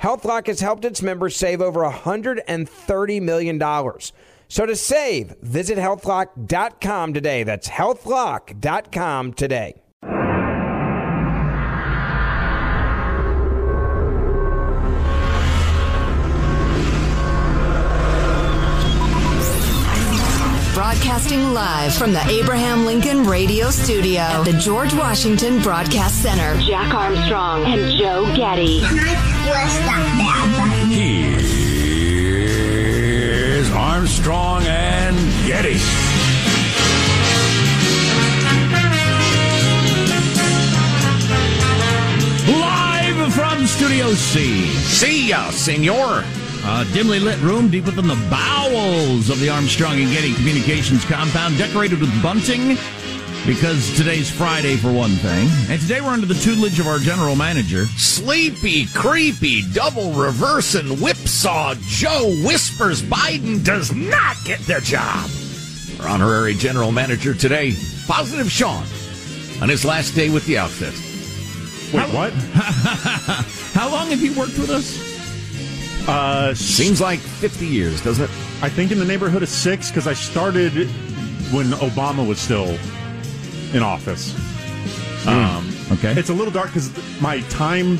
HealthLock has helped its members save over $130 million. So to save, visit healthlock.com today. That's healthlock.com today. Broadcasting live from the Abraham Lincoln Radio Studio at the George Washington Broadcast Center. Jack Armstrong and Joe Getty. Here's Armstrong and Getty. Live from Studio C. See ya, senor. A dimly lit room deep within the bowels of the Armstrong and Getty Communications compound, decorated with bunting because today's Friday, for one thing. And today we're under the tutelage of our general manager. Sleepy, creepy, double reversing whipsaw Joe whispers Biden does not get the job. Our honorary general manager today, Positive Sean, on his last day with the outfit. Wait, what? How long have you worked with us? Uh, Seems like 50 years, doesn't it? I think in the neighborhood of six because I started when Obama was still in office. Um, okay. It's a little dark because my time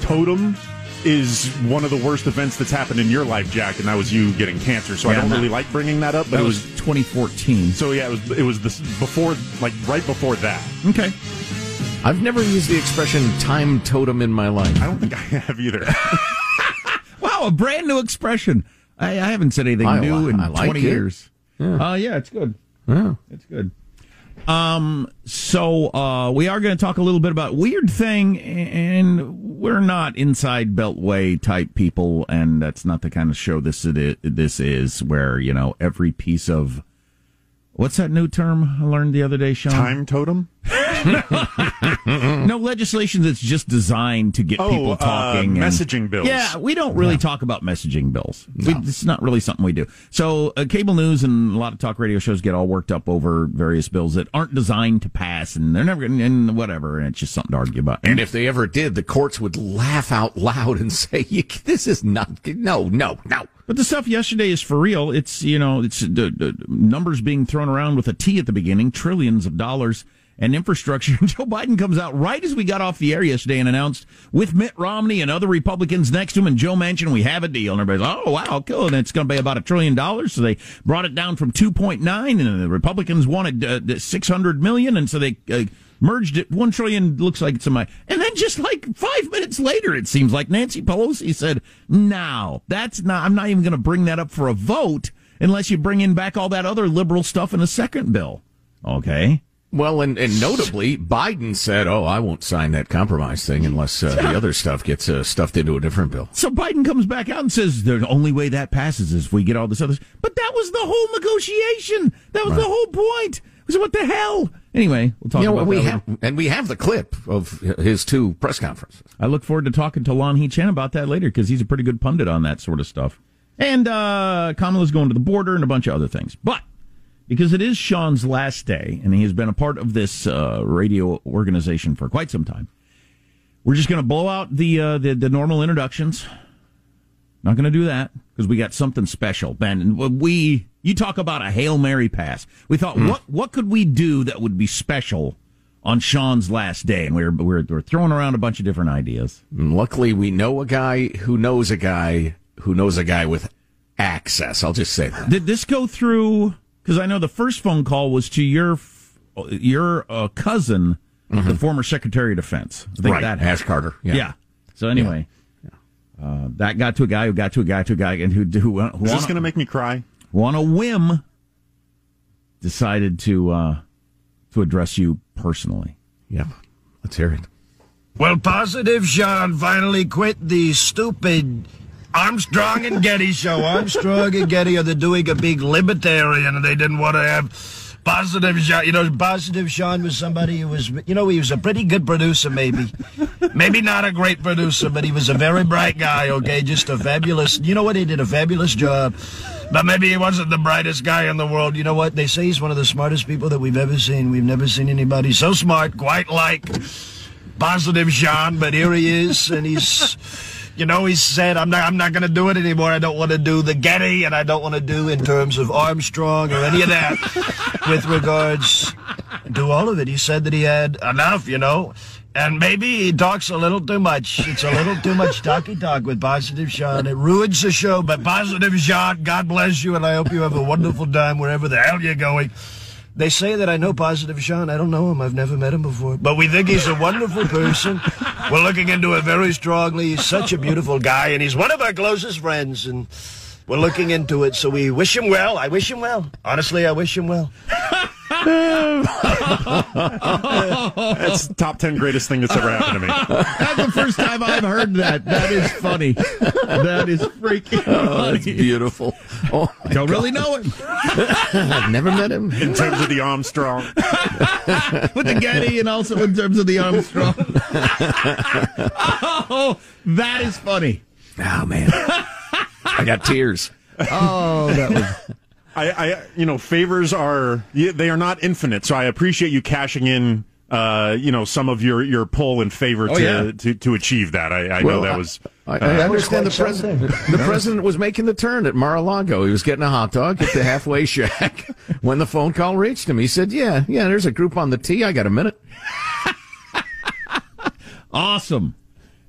totem is one of the worst events that's happened in your life, Jack, and that was you getting cancer. So I don't really like bringing that up, but That it was was. 2014. So yeah, it was. It was this before, like right before that. Okay. I've never used the expression time totem in my life. I don't think I have either. Wow, a brand new expression. I, I haven't said anything I new li- in I like 20 it. years. Yeah. Uh, yeah, it's good. Yeah. It's good. Um, so uh, we are going to talk a little bit about weird thing, and we're not inside Beltway type people, and that's not the kind of show this it is, this is, where you know every piece of what's that new term I learned the other day, Sean? time totem. No legislation that's just designed to get Oh, people uh, talking. and- messaging bills. Yeah, we don't really talk about messaging bills. We, it's not really something we do. So, uh, cable news and a lot of talk radio shows get all worked up over various bills that aren't designed to pass, and they're never going to, and whatever, and it's just something to argue about. And if they ever did, the courts would laugh out loud and say, "This is not no, no, no." But the stuff yesterday is for real. It's you know, it's the, the numbers being thrown around with a T at the beginning, trillions of dollars and infrastructure. Joe Biden comes out right as we got off the air yesterday and announced with Mitt Romney and other Republicans next to him and Joe Manchin, we have a deal. And everybody's, oh wow, cool. And it's going to be about a trillion dollars. So they brought it down from two point nine, and the Republicans wanted uh, six hundred million, and so they. Uh, merged it. One trillion looks like it's in my. And then just like five minutes later, it seems like Nancy Pelosi said, "Now that's not. I'm not even going to bring that up for a vote unless you bring in back all that other liberal stuff in a second bill." Okay. Well, and, and notably, Biden said, "Oh, I won't sign that compromise thing unless uh, the other stuff gets uh, stuffed into a different bill." So Biden comes back out and says the only way that passes is if we get all this other. Stuff. But that was the whole negotiation. That was right. the whole point. So what the hell? Anyway, we'll talk you know, about we that. Have, and we have the clip of his two press conferences. I look forward to talking to Lanhee Chen about that later because he's a pretty good pundit on that sort of stuff. And uh, Kamala's going to the border and a bunch of other things. But because it is Sean's last day, and he has been a part of this uh, radio organization for quite some time. We're just going to blow out the, uh, the, the normal introductions. Not going to do that because we got something special, Ben. And we you talk about a hail mary pass. We thought, mm. what what could we do that would be special on Sean's last day? And we we're, we're we're throwing around a bunch of different ideas. And luckily, we know a guy who knows a guy who knows a guy with access. I'll just say that. Did this go through? Because I know the first phone call was to your your uh, cousin, mm-hmm. the former Secretary of Defense. I think right. that Ash Carter. Yeah. yeah. So anyway, yeah. Yeah. Uh, that got to a guy who got to a guy to a guy, and who who, who is this going to make me cry? Who on a whim decided to uh, to address you personally. Yep. Let's hear it. Well, positive Sean finally quit the stupid Armstrong and Getty show. Armstrong and Getty are doing a big libertarian, and they didn't want to have positive Sean. You know, positive Sean was somebody who was, you know, he was a pretty good producer, maybe, maybe not a great producer, but he was a very bright guy. Okay, just a fabulous. You know what? He did a fabulous job. But maybe he wasn't the brightest guy in the world. You know what? They say he's one of the smartest people that we've ever seen. We've never seen anybody so smart, quite like positive Sean, but here he is, and he's you know, he said, I'm not, I'm not going to do it anymore. I don't want to do the Getty, and I don't want to do in terms of Armstrong or any of that with regards to all of it. He said that he had enough, you know. And maybe he talks a little too much. It's a little too much talky talk with Positive Sean. It ruins the show. But Positive Sean, God bless you, and I hope you have a wonderful time wherever the hell you're going. They say that I know Positive Sean. I don't know him. I've never met him before. But we think he's a wonderful person. We're looking into it very strongly. He's such a beautiful guy, and he's one of our closest friends. And we're looking into it, so we wish him well. I wish him well. Honestly, I wish him well. that's top 10 greatest thing that's ever happened to me. That's the first time I've heard that. That is funny. That is freaking oh, funny. That's beautiful. Oh, Don't God. really know him. I've never met him. In terms of the Armstrong. With the Getty and also in terms of the Armstrong. oh, that is funny. Oh, man. I got tears. Oh, that was. I, I, you know, favors are they are not infinite. So I appreciate you cashing in, uh, you know, some of your your pull and favor oh, to, yeah. to, to achieve that. I, I well, know that was. I, I uh, understand the president. The president was making the turn at Mar-a-Lago. He was getting a hot dog at the halfway shack when the phone call reached him. He said, "Yeah, yeah, there's a group on the T. I got a minute." awesome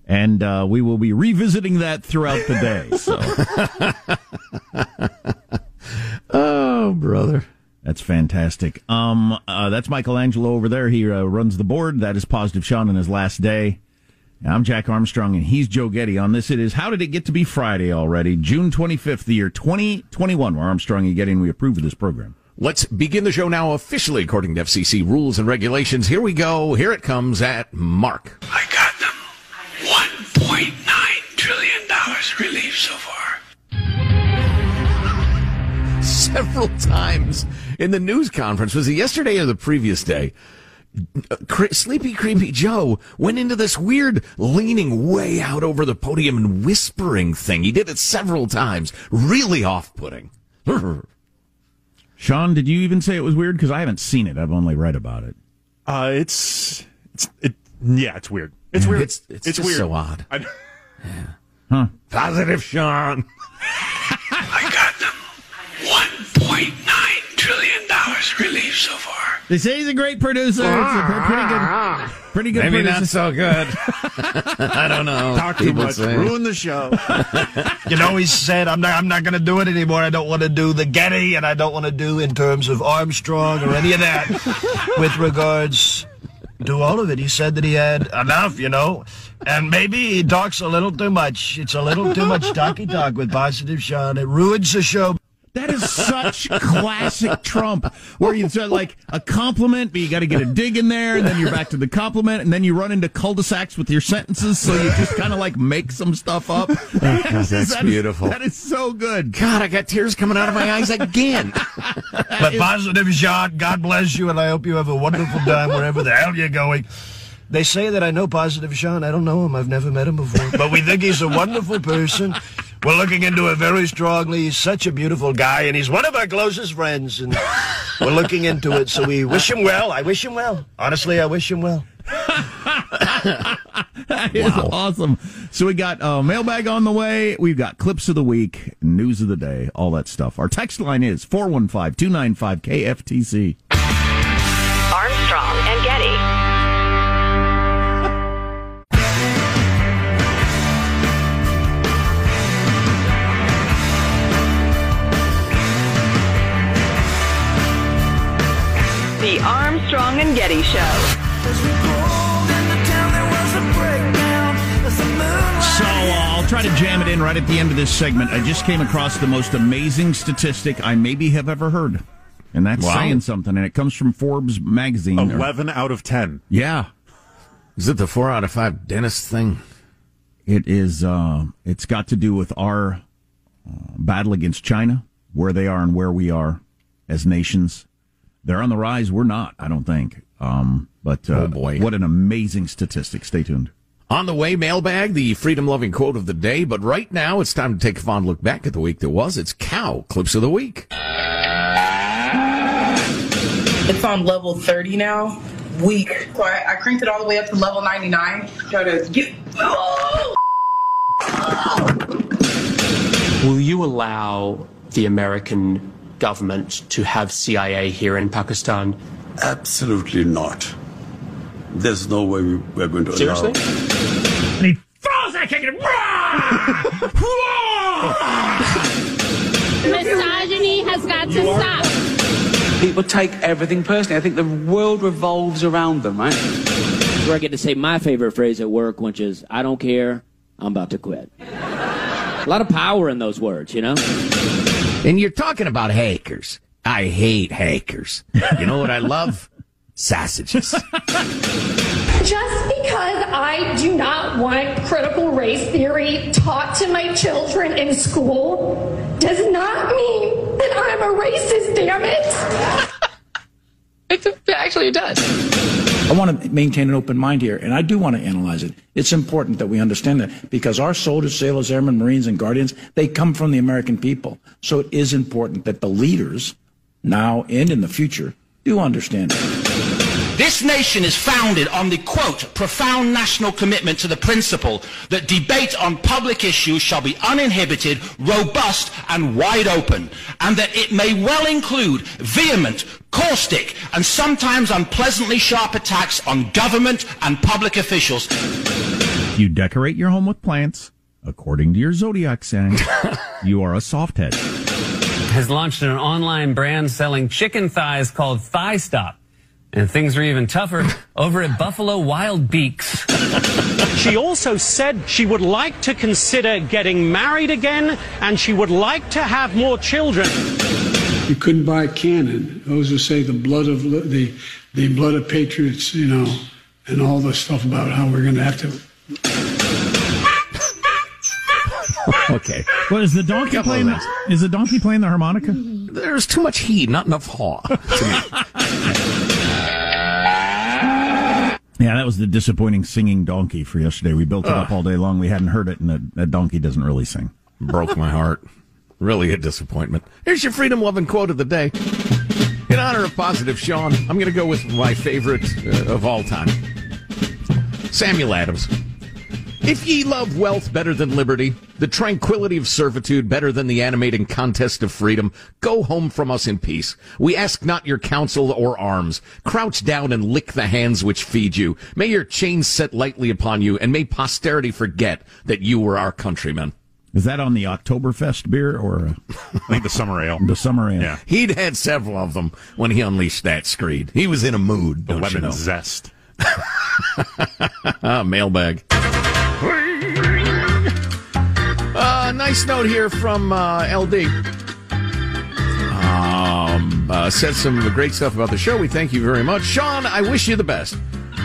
and uh, we will be revisiting that throughout the day. So, oh, brother, that's fantastic. Um, uh, that's Michelangelo over there. He uh, runs the board. That is Positive Sean in his last day. I'm Jack Armstrong, and he's Joe Getty. On this, it is How Did It Get to Be Friday already? June 25th, the year 2021. We're Armstrong and Getty, and we approve of this program. Let's begin the show now officially according to FCC rules and regulations. Here we go. Here it comes at Mark. I got them. $1.9 trillion relief so far. Several times in the news conference, was it yesterday or the previous day? Sleepy Creepy Joe went into this weird leaning way out over the podium and whispering thing. He did it several times. Really off putting. Sean, did you even say it was weird? Because I haven't seen it. I've only read about it. Uh, it's, it's, it, yeah, it's weird. It's weird. It's, it's, it's weird. so odd. I, yeah. Huh. Positive Sean. I $1.9 trillion relief so far. They say he's a great producer. It's a pretty good, pretty good. Maybe producer. not so good. I don't know. Talk too much, say. ruin the show. you know, he said, "I'm not. I'm not going to do it anymore. I don't want to do the Getty, and I don't want to do in terms of Armstrong or any of that with regards to all of it. He said that he had enough, you know, and maybe he talks a little too much. It's a little too much talky talk with Positive Sean. It ruins the show. That is such classic Trump, where you said like a compliment, but you got to get a dig in there, and then you're back to the compliment, and then you run into cul-de-sacs with your sentences, so you just kind of like make some stuff up. That's That is- beautiful. that is so good. God, I got tears coming out of my eyes again. But Positive Sean, God bless you, and I hope you have a wonderful time wherever the hell you're going. They say that I know Positive Sean. I don't know him. I've never met him before. But we think he's a wonderful person. We're looking into it very strongly. He's such a beautiful guy, and he's one of our closest friends. And we're looking into it, so we wish him well. I wish him well. Honestly, I wish him well. That is awesome. So we got uh, mailbag on the way. We've got clips of the week, news of the day, all that stuff. Our text line is 415 295 KFTC. Getty Show. So uh, I'll try to jam it in right at the end of this segment. I just came across the most amazing statistic I maybe have ever heard. And that's Wow. saying something. And it comes from Forbes magazine. 11 out of 10. Yeah. Is it the four out of five dentist thing? It is. Uh, it's got to do with our uh, battle against China, where they are and where we are as nations. They're on the rise. We're not. I don't think. Um, but uh, Oh, boy. what an amazing statistic! Stay tuned. On the way, mailbag, the freedom loving quote of the day. But right now, it's time to take a fond look back at the week that was. It's cow clips of the week. It's on level 30 now. Weak. So I, I cranked it all the way up to level 99. Try to get. Will you allow the American government to have CIA here in Pakistan? Absolutely not. There's no way we- we're going to Seriously? allow. And he throws that kick and Misogyny has got to stop. People take everything personally. I think the world revolves around them, right? Where I get to say my favorite phrase at work, which is, I don't care, I'm about to quit. A lot of power in those words, you know? And you're talking about hackers. I hate hackers. You know what I love? Sausages. Just because I do not want critical race theory taught to my children in school does not mean that I'm a racist, damn it. It actually, it does. I want to maintain an open mind here, and I do want to analyze it. It's important that we understand that because our soldiers, sailors, airmen, marines, and guardians, they come from the American people. So it is important that the leaders, now and in the future, do understand it. This nation is founded on the quote, profound national commitment to the principle that debate on public issues shall be uninhibited, robust, and wide open, and that it may well include vehement, caustic, and sometimes unpleasantly sharp attacks on government and public officials. You decorate your home with plants according to your zodiac sign. you are a softhead. Has launched an online brand selling chicken thighs called Thigh Stop. And things are even tougher over at Buffalo Wild Beaks. She also said she would like to consider getting married again and she would like to have more children. You couldn't buy a cannon. Those who say the blood of the the blood of patriots, you know, and all the stuff about how we're going to have to. Okay. Well, is the donkey playing? The, is the donkey playing the harmonica? There's too much he, not enough haw. To me. Yeah, that was the disappointing singing donkey for yesterday. We built it up all day long. We hadn't heard it, and that donkey doesn't really sing. Broke my heart. Really a disappointment. Here's your freedom loving quote of the day. In honor of positive Sean, I'm going to go with my favorite uh, of all time Samuel Adams. If ye love wealth better than liberty, the tranquility of servitude better than the animating contest of freedom, go home from us in peace. We ask not your counsel or arms. Crouch down and lick the hands which feed you. May your chains set lightly upon you, and may posterity forget that you were our countrymen. Is that on the Oktoberfest beer or uh, I think the summer ale. the summer ale? Yeah. He'd had several of them when he unleashed that screed. He was in a mood, The don't you know? zest. Mailbag. Nice note here from uh, LD. Um, uh, said some great stuff about the show. We thank you very much. Sean, I wish you the best.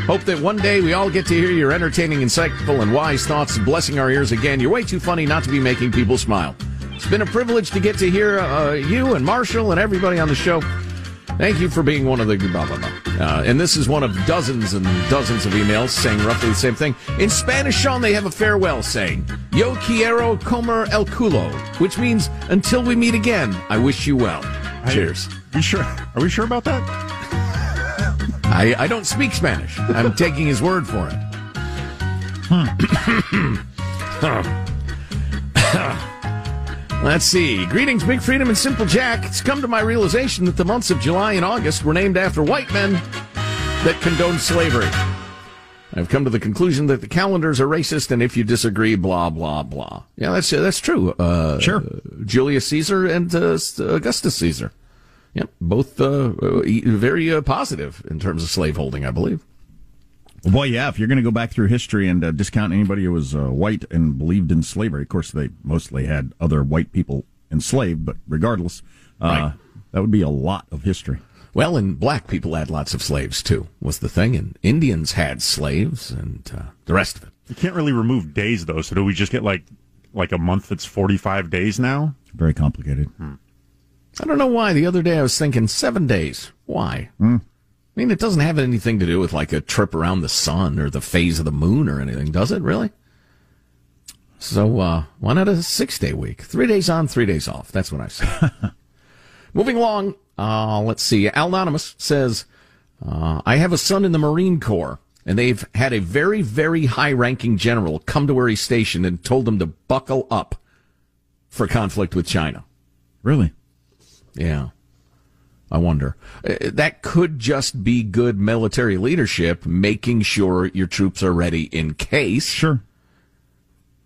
Hope that one day we all get to hear your entertaining, insightful, and wise thoughts blessing our ears again. You're way too funny not to be making people smile. It's been a privilege to get to hear uh, you and Marshall and everybody on the show. Thank you for being one of the blah, blah, blah. Uh, and this is one of dozens and dozens of emails saying roughly the same thing. In Spanish, Sean, they have a farewell saying, Yo quiero comer el culo, which means, until we meet again, I wish you well. Cheers. Are we sure? Are we sure about that? I, I don't speak Spanish. I'm taking his word for it. Let's see. Greetings, Big Freedom and Simple Jack. It's come to my realization that the months of July and August were named after white men that condoned slavery. I've come to the conclusion that the calendars are racist, and if you disagree, blah blah blah. Yeah, that's that's true. Uh, Sure. Julius Caesar and uh, Augustus Caesar. Yep, both uh, uh, very uh, positive in terms of slaveholding, I believe. Well, boy, yeah. If you're going to go back through history and uh, discount anybody who was uh, white and believed in slavery, of course they mostly had other white people enslaved, but regardless, uh, that would be a lot of history. Well, and black people had lots of slaves too, was the thing, and Indians had slaves, and uh, the rest of it. You can't really remove days though. So do we just get like like a month that's 45 days now? Very complicated. I don't know why. The other day I was thinking seven days. Why? Hmm. I mean, it doesn't have anything to do with like a trip around the sun or the phase of the moon or anything, does it? Really? So uh, why not a six day week? Three days on, three days off. That's what I say. Moving along, uh, let's see. Al Anonymous says, uh, I have a son in the Marine Corps, and they've had a very, very high ranking general come to where he's stationed and told him to buckle up for conflict with China. Really? Yeah. I wonder. Uh, That could just be good military leadership, making sure your troops are ready in case. Sure.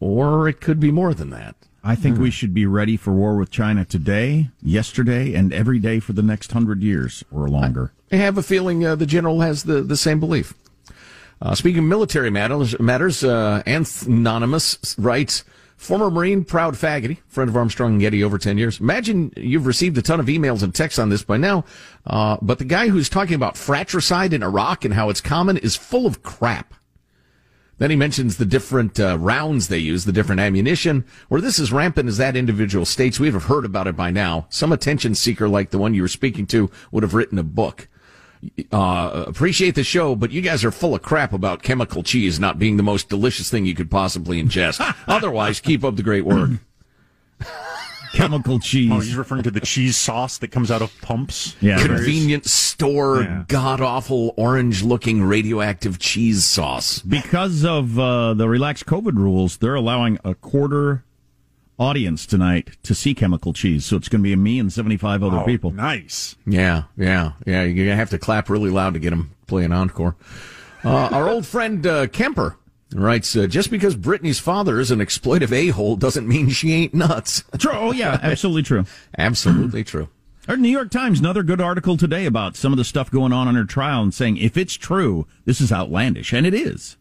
Or it could be more than that. I think we should be ready for war with China today, yesterday, and every day for the next hundred years or longer. I have a feeling uh, the general has the, the same belief. Uh, speaking of military matters, matters uh, Anonymous writes, former Marine, proud faggoty, friend of Armstrong and Getty over 10 years. Imagine you've received a ton of emails and texts on this by now, uh, but the guy who's talking about fratricide in Iraq and how it's common is full of crap. Then he mentions the different uh, rounds they use, the different ammunition. Where this is rampant as that individual states, we have heard about it by now. Some attention seeker like the one you were speaking to would have written a book. Uh, appreciate the show, but you guys are full of crap about chemical cheese not being the most delicious thing you could possibly ingest. Otherwise, keep up the great work. Chemical cheese. Oh, he's referring to the cheese sauce that comes out of pumps. Yeah, Convenience store, Yeah. god awful, orange looking radioactive cheese sauce. Because of uh, the relaxed COVID rules, they're allowing a quarter audience tonight to see chemical cheese. So it's going to be me and 75 other Oh, people. Nice. Yeah, yeah, yeah. You're gonna have to clap really loud to get them playing encore. Uh, our old friend uh, Kemper writes, uh, "Just because Britney's father is an exploitive a hole doesn't mean she ain't nuts." True. Oh, yeah, absolutely true. Absolutely true. Our New York Times, another good article today about some of the stuff going on in her trial and saying if it's true, this is outlandish. And it is.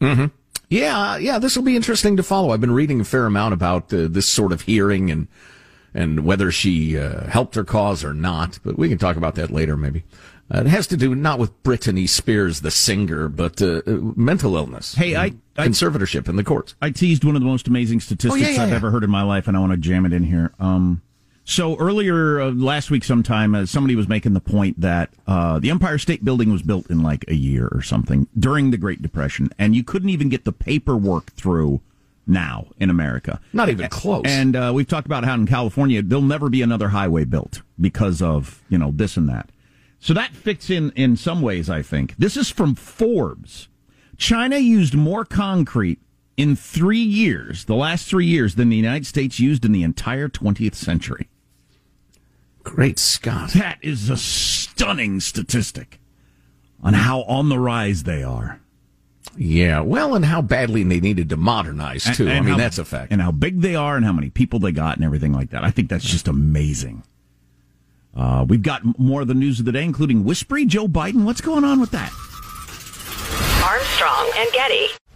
Mm-hmm. Yeah, yeah. This will be interesting to follow. I've been reading a fair amount about uh, this sort of hearing and and whether she uh, helped her cause or not. But we can talk about that later, maybe. Uh, it has to do not with Britney Spears, the singer, but uh, uh, mental illness. Hey, I- I- conservatorship in the courts. I teased one of the most amazing statistics Oh, yeah, yeah, I've yeah. ever heard in my life, and I want to jam it in here. Um, so earlier uh, last week, sometime, uh, somebody was making the point that uh, the Empire State Building was built in like a year or something during the Great Depression, and you couldn't even get the paperwork through now in America. Not even close. And uh, we've talked about how in California there'll never be another highway built because of you know this and that. So that fits in in some ways. I think this is from Forbes. China used more concrete in three years, the last three years, than the United States used in the entire 20th century. Great Scott. That is a stunning statistic on how on the rise they are. Yeah, well, and how badly they needed to modernize too. And- I mean, how- that's a fact. And how big they are and how many people they got and everything like that. I think that's just amazing. Uh, we've got more of the news of the day, including Whispery Joe Biden. What's going on with that? Armstrong and Getty.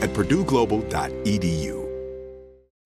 at purdueglobal.edu.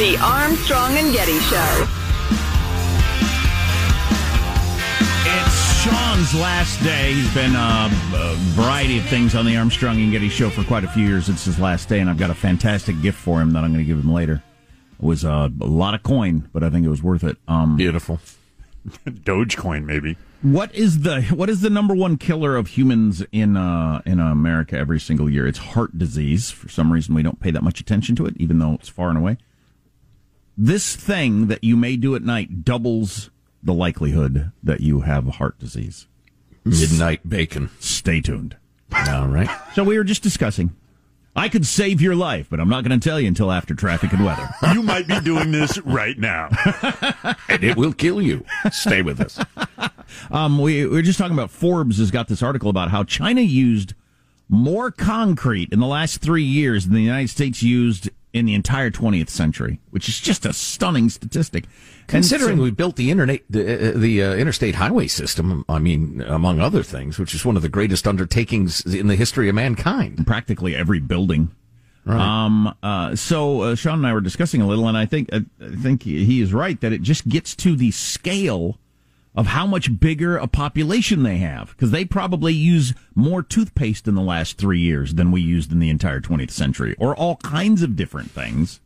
The Armstrong and Getty Show. It's Sean's last day. He's been uh, a variety of things on the Armstrong and Getty show for quite a few years. It's his last day, and I've got a fantastic gift for him that I'm going to give him later. It was uh, a lot of coin, but I think it was worth it. Um, Beautiful. Dogecoin, maybe. What is the what is the number one killer of humans in uh, in America every single year? It's heart disease. For some reason, we don't pay that much attention to it, even though it's far and away. This thing that you may do at night doubles the likelihood that you have heart disease. Midnight bacon. Stay tuned. All right. So we were just discussing. I could save your life, but I'm not going to tell you until after traffic and weather. You might be doing this right now. and it will kill you. Stay with us. Um, we, we were just talking about Forbes has got this article about how China used more concrete in the last three years than the United States used in the entire 20th century, which is just a stunning statistic. Considering so, we built the internet, the, uh, the uh, interstate highway system, I mean, among other things, which is one of the greatest undertakings in the history of mankind. Practically every building. Right. Um, uh, so uh, Sean and I were discussing a little, and I think uh, I think he is right that it just gets to the scale of how much bigger a population they have because they probably use more toothpaste in the last three years than we used in the entire 20th century, or all kinds of different things,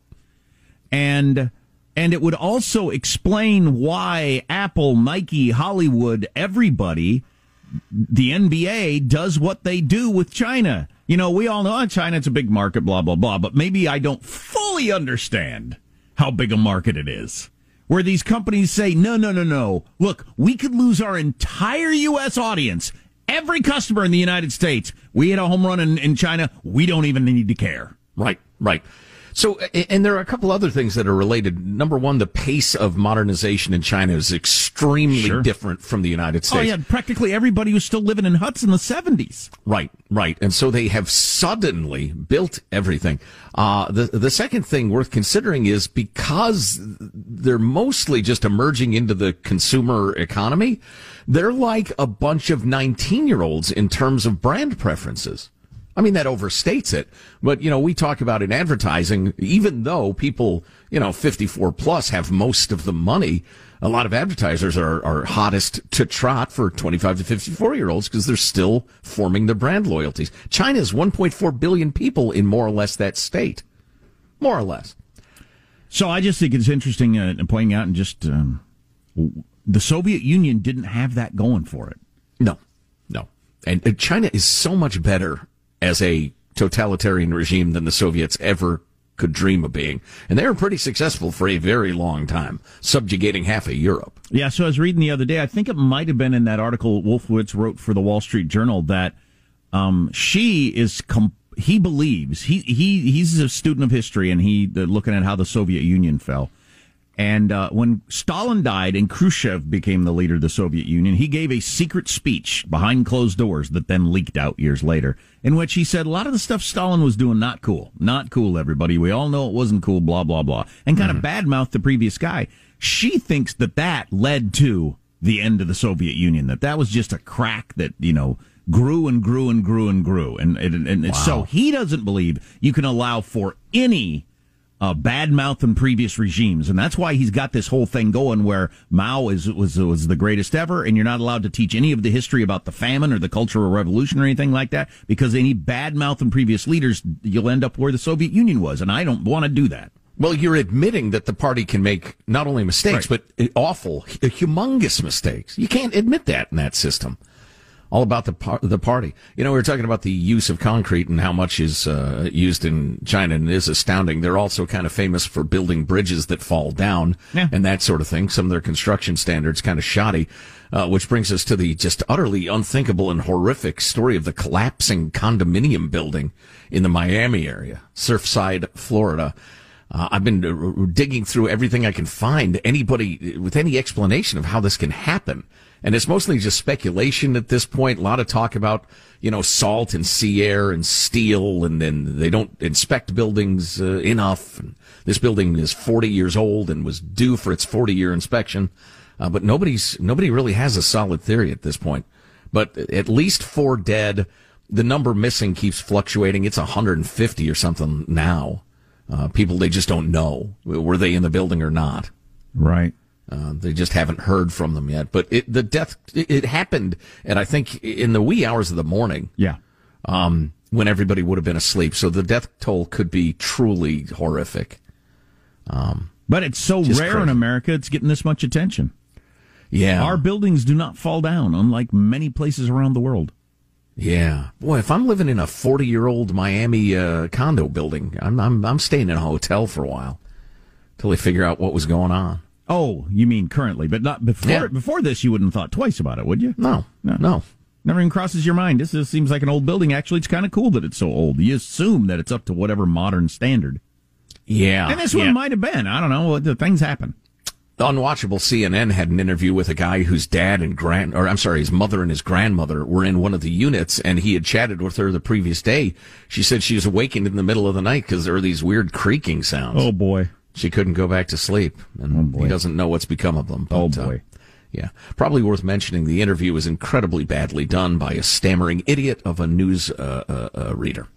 and and it would also explain why Apple, Nike, Hollywood, everybody, the NBA does what they do with China. You know, we all know oh, China's a big market, blah, blah, blah, but maybe I don't fully understand how big a market it is. Where these companies say, no, no, no, no. Look, we could lose our entire U.S. audience, every customer in the United States. We hit a home run in, in China. We don't even need to care. Right, right. So, and there are a couple other things that are related. Number one, the pace of modernization in China is extremely Sure. different from the United States. Oh yeah, practically everybody was still living in huts in the seventies. Right, right. And so they have suddenly built everything. Uh, the, the second thing worth considering is because they're mostly just emerging into the consumer economy, they're like a bunch of 19 year olds in terms of brand preferences. I mean, that overstates it. But, you know, we talk about in advertising, even though people, you know, 54 plus have most of the money, a lot of advertisers are, are hottest to trot for 25 to 54 year olds because they're still forming their brand loyalties. China is 1.4 billion people in more or less that state. More or less. So I just think it's interesting uh, pointing out and just um, the Soviet Union didn't have that going for it. No, no. And China is so much better as a totalitarian regime than the Soviets ever could dream of being. And they were pretty successful for a very long time, subjugating half of Europe. Yeah, so I was reading the other day. I think it might have been in that article Wolfowitz wrote for the Wall Street Journal that um, Xi is. Com- he believes he he he's a student of history and he looking at how the Soviet Union fell. And uh, when Stalin died and Khrushchev became the leader of the Soviet Union, he gave a secret speech behind closed doors that then leaked out years later, in which he said a lot of the stuff Stalin was doing not cool, not cool. Everybody, we all know it wasn't cool. Blah blah blah, and kind of badmouthed the previous guy. Xi thinks that that led to the end of the Soviet Union. That that was just a crack that you know grew and grew and grew and grew, and and, and so he doesn't believe you can allow for any uh, bad mouth in previous regimes, and that's why he's got this whole thing going where Mao is was was the greatest ever, and you're not allowed to teach any of the history about the famine or the Cultural Revolution or anything like that because any bad mouth in previous leaders, you'll end up where the Soviet Union was, and I don't want to do that. Well, you're admitting that the party can make not only mistakes, but awful, humongous mistakes. You can't admit that in that system. All about the par- the party. You know, we were talking about the use of concrete and how much is uh, used in China, and it is astounding. They're also kind of famous for building bridges that fall down and that sort of thing. Some of their construction standards kind of shoddy, uh, which brings us to the just utterly unthinkable and horrific story of the collapsing condominium building in the Miami area, Surfside, Florida. Uh, I've been uh, digging through everything I can find, anybody with any explanation of how this can happen. And it's mostly just speculation at this point. A lot of talk about, you know, salt and sea air and steel, and then they don't inspect buildings uh, enough. And this building is 40 years old and was due for its 40 year inspection. Uh, but nobody's, nobody really has a solid theory at this point. But at least four dead. The number missing keeps fluctuating. It's 150 or something now. Uh, people they just don't know were they in the building or not. Right. Uh, they just haven't heard from them yet. But it, the death it, it happened, and I think in the wee hours of the morning. Yeah. Um, when everybody would have been asleep, so the death toll could be truly horrific. Um, but it's so rare crazy. in America; it's getting this much attention. Yeah. Our buildings do not fall down, unlike many places around the world. Yeah, boy, if I'm living in a 40 year old Miami uh, condo building, I'm, I'm I'm staying in a hotel for a while till they figure out what was going on. Oh, you mean currently, but not before. Yeah. Before this, you wouldn't have thought twice about it, would you? No, no, Never even crosses your mind. This just seems like an old building. Actually, it's kind of cool that it's so old. You assume that it's up to whatever modern standard. Yeah, and this one might have been. I don't know. The things happen. The Unwatchable CNN had an interview with a guy whose dad and grand, or I'm sorry, his mother and his grandmother were in one of the units, and he had chatted with her the previous day. She said she was awakened in the middle of the night because there were these weird creaking sounds. Oh boy, she couldn't go back to sleep, and he doesn't know what's become of them. Oh but, uh, boy. yeah, probably worth mentioning. The interview was incredibly badly done by a stammering idiot of a news uh, uh, uh, reader.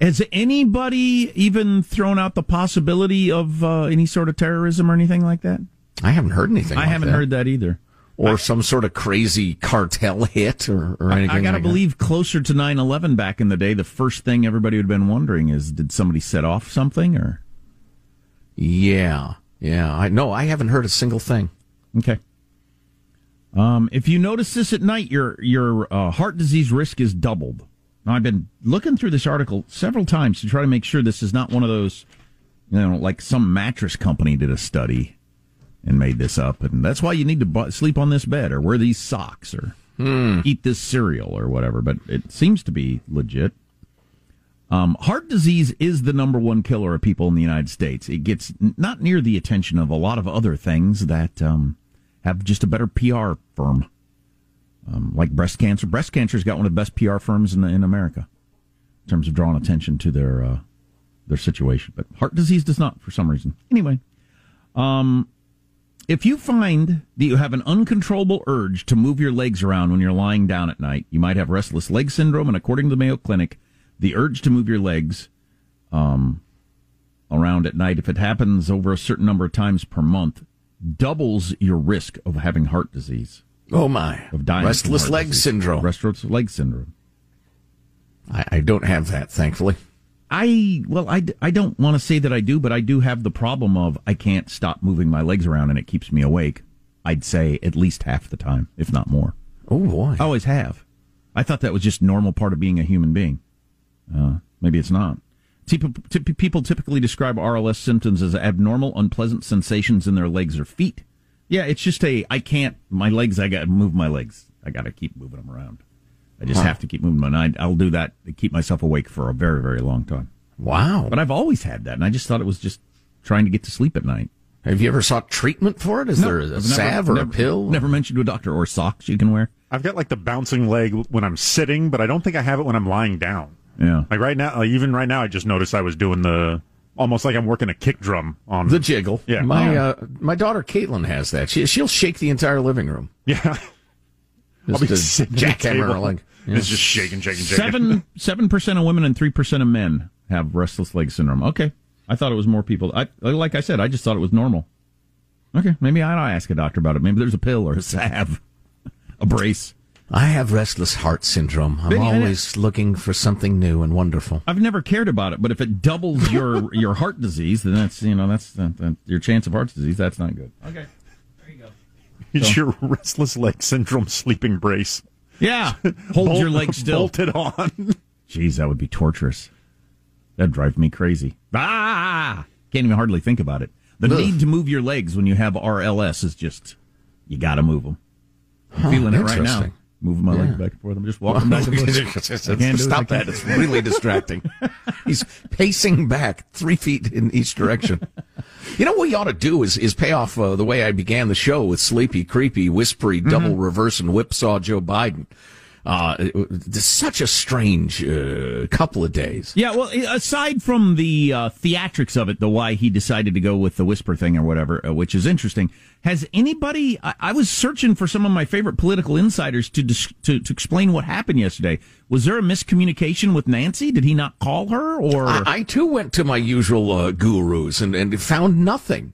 Has anybody even thrown out the possibility of uh, any sort of terrorism or anything like that? I haven't heard anything. I like haven't that. heard that either. or some sort of crazy cartel hit or, or anything. I, I got to like believe closer to 9-11 back in the day, the first thing everybody would have been wondering is, did somebody set off something or? Yeah, yeah. I no, I haven't heard a single thing. Okay. Um, if you notice this at night, your your uh, heart disease risk is doubled. Now, I've been looking through this article several times to try to make sure this is not one of those, you know, like some mattress company did a study and made this up, and that's why you need to bu- sleep on this bed or wear these socks or Hmm. eat this cereal or whatever. But it seems to be legit. Um, heart disease is the number one killer of people in the United States. It gets not near the attention of a lot of other things that um, have just a better PR firm, um, like breast cancer. Breast cancer's got one of the best PR firms in, in America in terms of drawing attention to their uh, their situation. But heart disease does not, for some reason. Anyway, um, if you find that you have an uncontrollable urge to move your legs around when you're lying down at night, you might have restless leg syndrome, and according to the Mayo Clinic the urge to move your legs um, around at night, if it happens over a certain number of times per month, doubles your risk of having heart disease. Oh my! Of dying restless leg disease. syndrome. Restless leg syndrome. I, I don't have that, thankfully. I well, I, I don't want to say that I do, but I do have the problem of I can't stop moving my legs around, and it keeps me awake. I'd say at least half the time, if not more. Oh boy! I always have. I thought that was just normal part of being a human being. Uh, maybe it's not. People typically describe RLS symptoms as abnormal, unpleasant sensations in their legs or feet. Yeah, it's just a I can't my legs. I got to move my legs. I got to keep moving them around. I just Huh. have to keep moving my And I, I'll do that to keep myself awake for a very very long time. Wow! But I've always had that, and I just thought it was just trying to get to sleep at night. Have you ever sought treatment for it? Is No, there a I've never- salve or never- a pill? Never mentioned to a doctor or socks you can wear. I've got like the bouncing leg when I'm sitting, but I don't think I have it when I'm lying down. Yeah. Like right now, like even right now, I just noticed I was doing the almost like I'm working a kick drum on The jiggle. Yeah. My uh, my daughter Caitlin has that. She she'll shake the entire living room. Yeah. I'll be Just to sitting at the table. leg. and It's just shaking, shaking, shaking. Seven seven percent of women and three percent of men have restless leg syndrome. Okay, I thought it was more people. I like I said, I just thought it was normal. Okay, maybe I ought to ask a doctor about it. Maybe there's a pill or a salve, a brace. I have restless heart syndrome. I'm Benny, always looking for something new and wonderful. I've never cared about it, but if it doubles your your heart disease, then that's you know that's that, that, your chance of heart disease. That's not good. Okay, there you go. It's So- your restless leg syndrome sleeping brace. Yeah, hold your leg still. Bolted on. Jeez, that would be torturous. That'd drive me crazy. Ah, can't even hardly think about it. The Ugh. need to move your legs when you have RLS is just you got to move them. I'm Huh, feeling it right now. Moving my Yeah. legs back and forth. I'm just walking back and forth. I can't do it. I Stop that. It's really distracting. He's pacing back three feet in each direction. You know what we ought to do is is pay off uh, the way I began the show with sleepy, creepy, whispery, Mm-hmm. double reverse and whipsaw Joe Biden. Uh, such a strange uh, couple of days. Yeah, well, aside from the uh, theatrics of it, the why he decided to go with the whisper thing or whatever, uh, which is interesting. Has anybody? I, I was searching for some of my favorite political insiders to, dis, to to explain what happened yesterday. Was there a miscommunication with Nancy? Did he not call her? Or I, I too went to my usual uh, gurus and, and found nothing.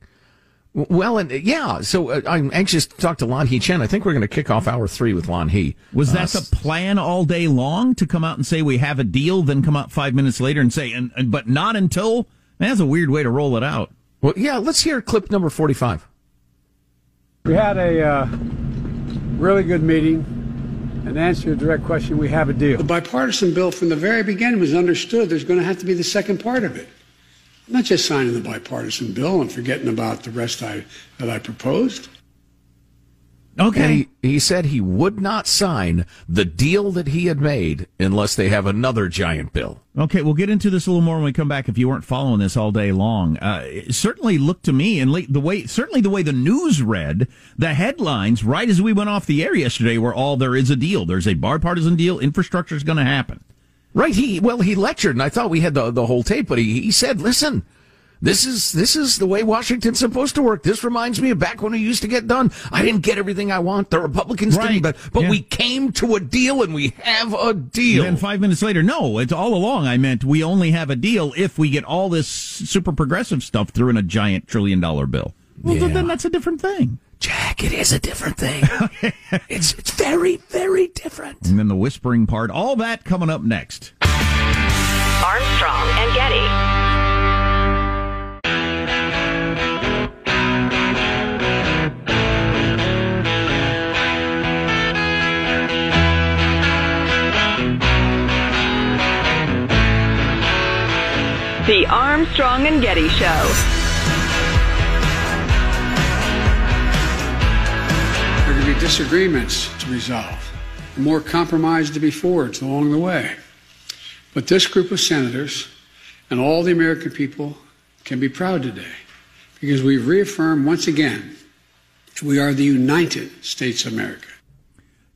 W- Well, and uh, yeah, so uh, I'm anxious to talk to Lanhee Chen. I think we're going to kick off hour three with Lanhee. was Uh, that the plan all day long to come out and say we have a deal, then come out five minutes later and say, and, and but not until? Man, that's a weird way to roll it out. Well, yeah, let's hear clip number forty-five. We had a uh, really good meeting. And to answer your direct question, we have a deal. The bipartisan bill from the very beginning was understood there's going to have to be the second part of it. I'm not just signing the bipartisan bill and forgetting about the rest I, that I proposed. Okay. He, he said he would not sign the deal that he had made unless they have another giant bill. Okay, we'll get into this a little more when we come back. If you weren't following this all day long, uh, it certainly looked to me, and the way certainly the way the news read, the headlines right as we went off the air yesterday were all there is a deal. There's a bipartisan deal. Infrastructure is going to happen. Right. He well he lectured, and I thought we had the the whole tape, but he, he said, "Listen, this is this is the way Washington's supposed to work. This reminds me of back when we used to get done. I didn't get everything I want. The Republicans Right. didn't, but but Yeah. we came to a deal, and we have a deal." And then five minutes later, no, it's all along. I meant we only have a deal if we get all this super progressive stuff through in a giant trillion dollar bill. Well, Yeah. then that's a different thing. Jack, it is a different thing. it's it's very very different. And then the whispering part, all that coming up next. Armstrong and Getty. The Armstrong and Getty Show. Disagreements to resolve, more compromise to be forged along the way. But this group of senators and all the American people can be proud today because we've reaffirmed once again we are the United States of America.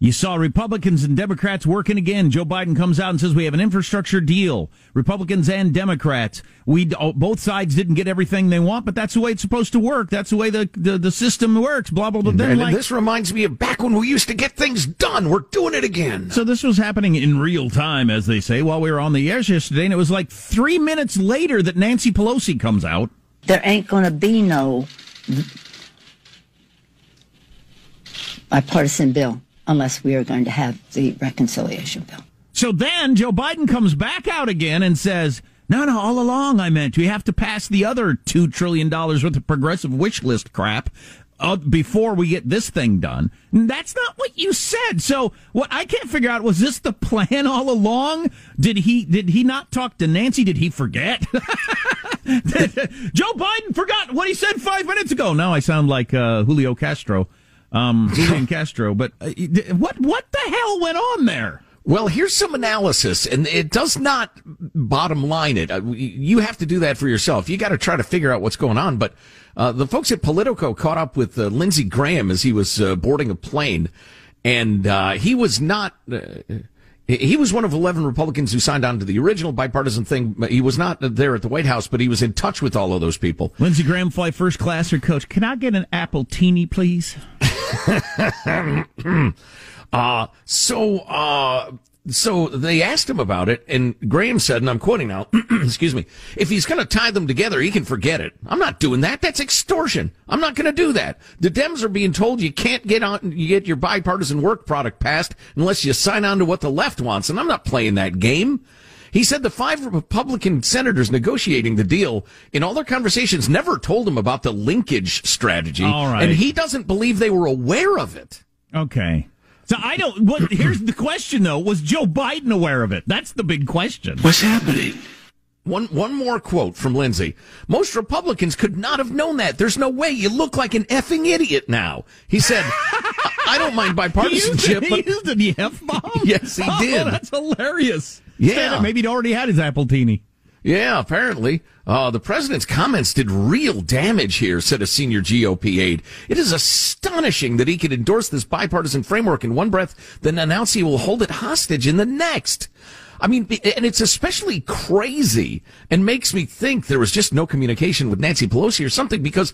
You saw Republicans and Democrats working again. Joe Biden comes out and says we have an infrastructure deal. Republicans and Democrats. We oh, both sides didn't get everything they want, but that's the way it's supposed to work. That's the way the the, the system works. Blah blah blah. And, like, this reminds me of back when we used to get things done. We're doing it again. So this was happening in real time, as they say, while we were on the air yesterday, and it was like three minutes later that Nancy Pelosi comes out. There ain't going to be no bipartisan bill unless we are going to have the reconciliation bill. So then Joe Biden comes back out again and says, no, no, all along I meant we have to pass the other $2 trillion worth of progressive wish list crap uh, before we get this thing done. That's not what you said. So what I can't figure out was this the plan all along? Did he did he not talk to Nancy? Did he forget? Joe Biden forgot what he said five minutes ago. Now I sound like uh, Julio Castro um, Julian Castro. But uh, what what the hell went on there? Well, here's some analysis, and it does not bottom line it. Uh, you have to do that for yourself. You got to try to figure out what's going on. But uh, the folks at Politico caught up with uh, Lindsey Graham as he was uh, boarding a plane, and uh, he was not. He was one of 11 Republicans who signed on to the original bipartisan thing. He was not there at the White House, but he was in touch with all of those people. Lindsey Graham fly first class or coach. Can I get an appletini, please? uh, so, uh, so they asked him about it, and Graham said, and I'm quoting now, excuse me, if he's going to tie them together, he can forget it. I'm not doing that. That's extortion. I'm not going to do that. The Dems are being told you can't get on, you get your bipartisan work product passed unless you sign on to what the left wants, and I'm not playing that game. He said the five Republican senators negotiating the deal in all their conversations never told him about the linkage strategy. All right. And he doesn't believe they were aware of it. Okay. So I don't. What, here's the question, though: Was Joe Biden aware of it? That's the big question. What's happening? One one more quote from Lindsey. Most Republicans could not have known that. There's no way. You look like an effing idiot now. He said, "I don't mind bipartisanship." he but used the f bomb. yes, he oh, did. That's hilarious. Yeah, maybe he'd already had his appletini. Yeah, apparently. Uh, the president's comments did real damage here, said a senior GOP aide. It is astonishing that he could endorse this bipartisan framework in one breath, then announce he will hold it hostage in the next. I mean, and it's especially crazy and makes me think there was just no communication with Nancy Pelosi or something because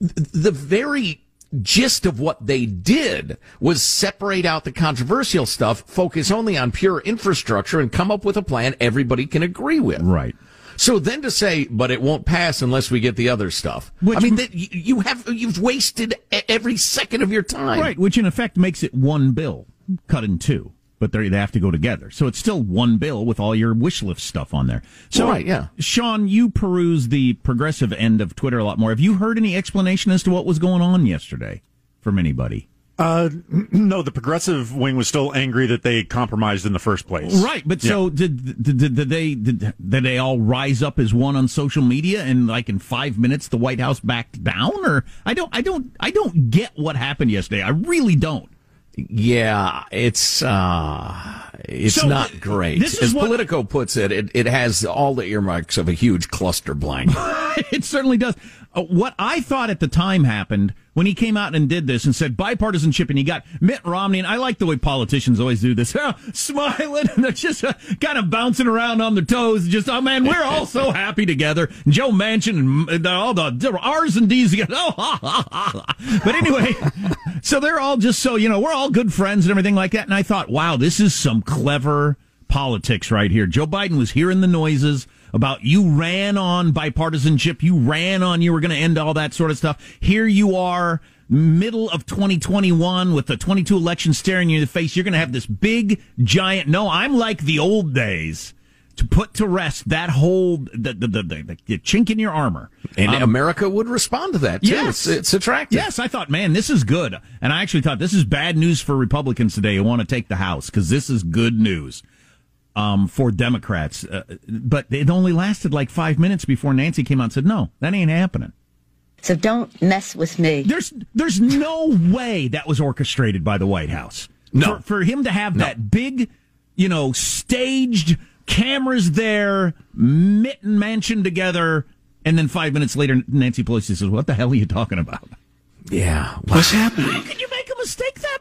the very gist of what they did was separate out the controversial stuff, focus only on pure infrastructure, and come up with a plan everybody can agree with. Right. So then to say, but it won't pass unless we get the other stuff. Which, I mean, that you have you've wasted every second of your time. Right, which in effect makes it one bill cut in two but they have to go together. So it's still one bill with all your wish list stuff on there. So, right, yeah. Sean, you peruse the progressive end of Twitter a lot more. Have you heard any explanation as to what was going on yesterday from anybody? Uh, no, the progressive wing was still angry that they compromised in the first place. Right, but yeah. so did, did, did, did they did, did they all rise up as one on social media and like in five minutes the White House backed down? Or I don't I don't I don't get what happened yesterday. I really don't. Yeah, it's uh, it's so, not great. As what, Politico puts it, it, it has all the earmarks of a huge cluster blank. it certainly does. Uh, what I thought at the time happened when he came out and did this and said bipartisanship, and he got Mitt Romney, and I like the way politicians always do this, smiling and they're just uh, kind of bouncing around on their toes. Just, oh man, we're all so happy together. Joe Manchin and all the R's and D's together. Oh, ha, ha, ha. But anyway, so they're all just so, you know, we're all good friends and everything like that. And I thought, wow, this is some clever politics right here. Joe Biden was hearing the noises about you ran on bipartisanship, you ran on you were going to end all that sort of stuff. Here you are, middle of 2021 with the 22 election staring you in the face. You're going to have this big, giant, no, I'm like the old days to put to rest that whole the the, the, the, the chink in your armor. And um, America would respond to that too. Yes, it's, it's, attractive. Yes, I thought, man, this is good, and I actually thought this is bad news for Republicans today who want to take the House because this is good news um, for Democrats. Uh, but it only lasted like five minutes before Nancy came out and said, no, that ain't happening. So don't mess with me. There's there's no way that was orchestrated by the White House. No. For, for him to have no. that big, you know, staged cameras there, mitten mansion together, and then five minutes later, Nancy Pelosi says, "What the hell are you talking about?" Yeah, what's happening? How can you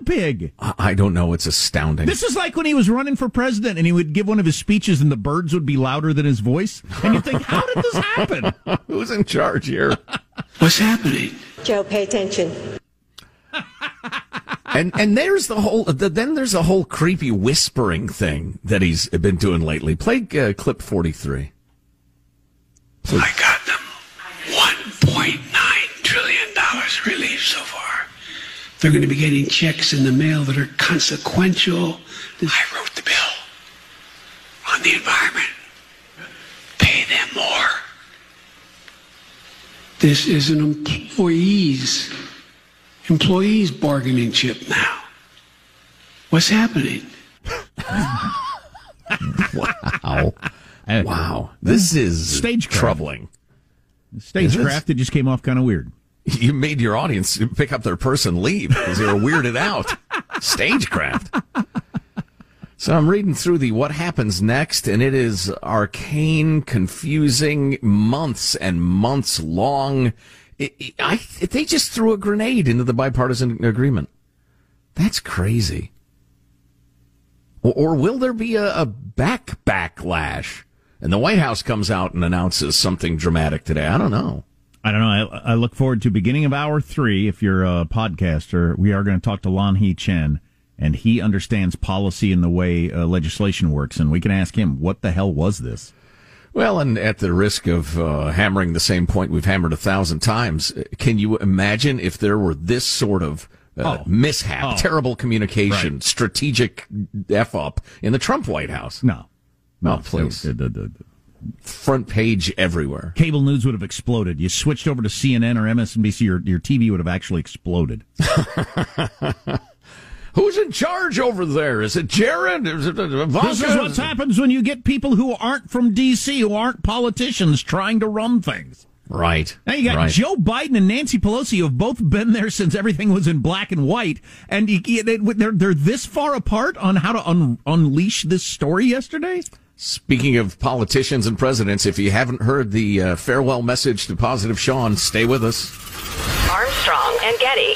make a mistake that big? I, I don't know. It's astounding. This is like when he was running for president and he would give one of his speeches and the birds would be louder than his voice. And you think, how did this happen? Who's in charge here? What's happening? Joe, pay attention. and and there's the whole the, then there's a whole creepy whispering thing that he's been doing lately. Play uh, clip 43. I got them. 1.9 trillion dollars relief so far. They're going to be getting checks in the mail that are consequential. I wrote the bill on the environment. Pay them more. This is an employees employees bargaining chip now. What's happening? wow. Wow. This is Stagecraft. troubling. Stagecraft, it just came off kind of weird. You made your audience pick up their purse and leave because they were weirded out. Stagecraft. So I'm reading through the what happens next, and it is arcane, confusing, months and months long. It, it, I, they just threw a grenade into the bipartisan agreement. That's crazy. Or, or will there be a, a back backlash? And the White House comes out and announces something dramatic today. I don't know. I don't know. I, I look forward to beginning of hour three. If you're a podcaster, we are going to talk to Lanhee Chen, and he understands policy and the way uh, legislation works, and we can ask him what the hell was this. Well, and at the risk of uh, hammering the same point we've hammered a thousand times, can you imagine if there were this sort of uh, Oh. mishap, Oh. terrible communication, Right. strategic f up in the Trump White House? No, no, please. The- the- Front page everywhere. Cable news would have exploded. You switched over to CNN or MSNBC, your your TV would have actually exploded. Who's in charge over there? Is it Jared? Is it uh, Ivanka? This is what happens when you get people who aren't from D.C., who aren't politicians, trying to run things. Right. Now you got right. Joe Biden and Nancy Pelosi who have both been there since everything was in black and white, and you, you- they- they're they're this far apart on how to un, unleash this story yesterday. Speaking of politicians and presidents, if you haven't heard the uh, farewell message to Positive Sean, stay with us. Armstrong and Getty.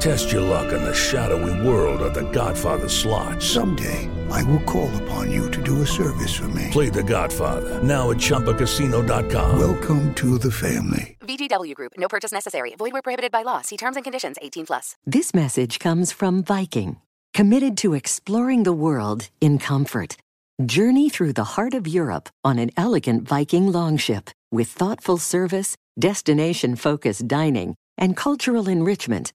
Test your luck in the shadowy world of The Godfather slot. Someday, I will call upon you to do a service for me. Play The Godfather now at ChumbaCasino.com. Welcome to the family. VGW Group. No purchase necessary. Void where prohibited by law. See terms and conditions. 18 plus. This message comes from Viking, committed to exploring the world in comfort. Journey through the heart of Europe on an elegant Viking longship with thoughtful service, destination focused dining, and cultural enrichment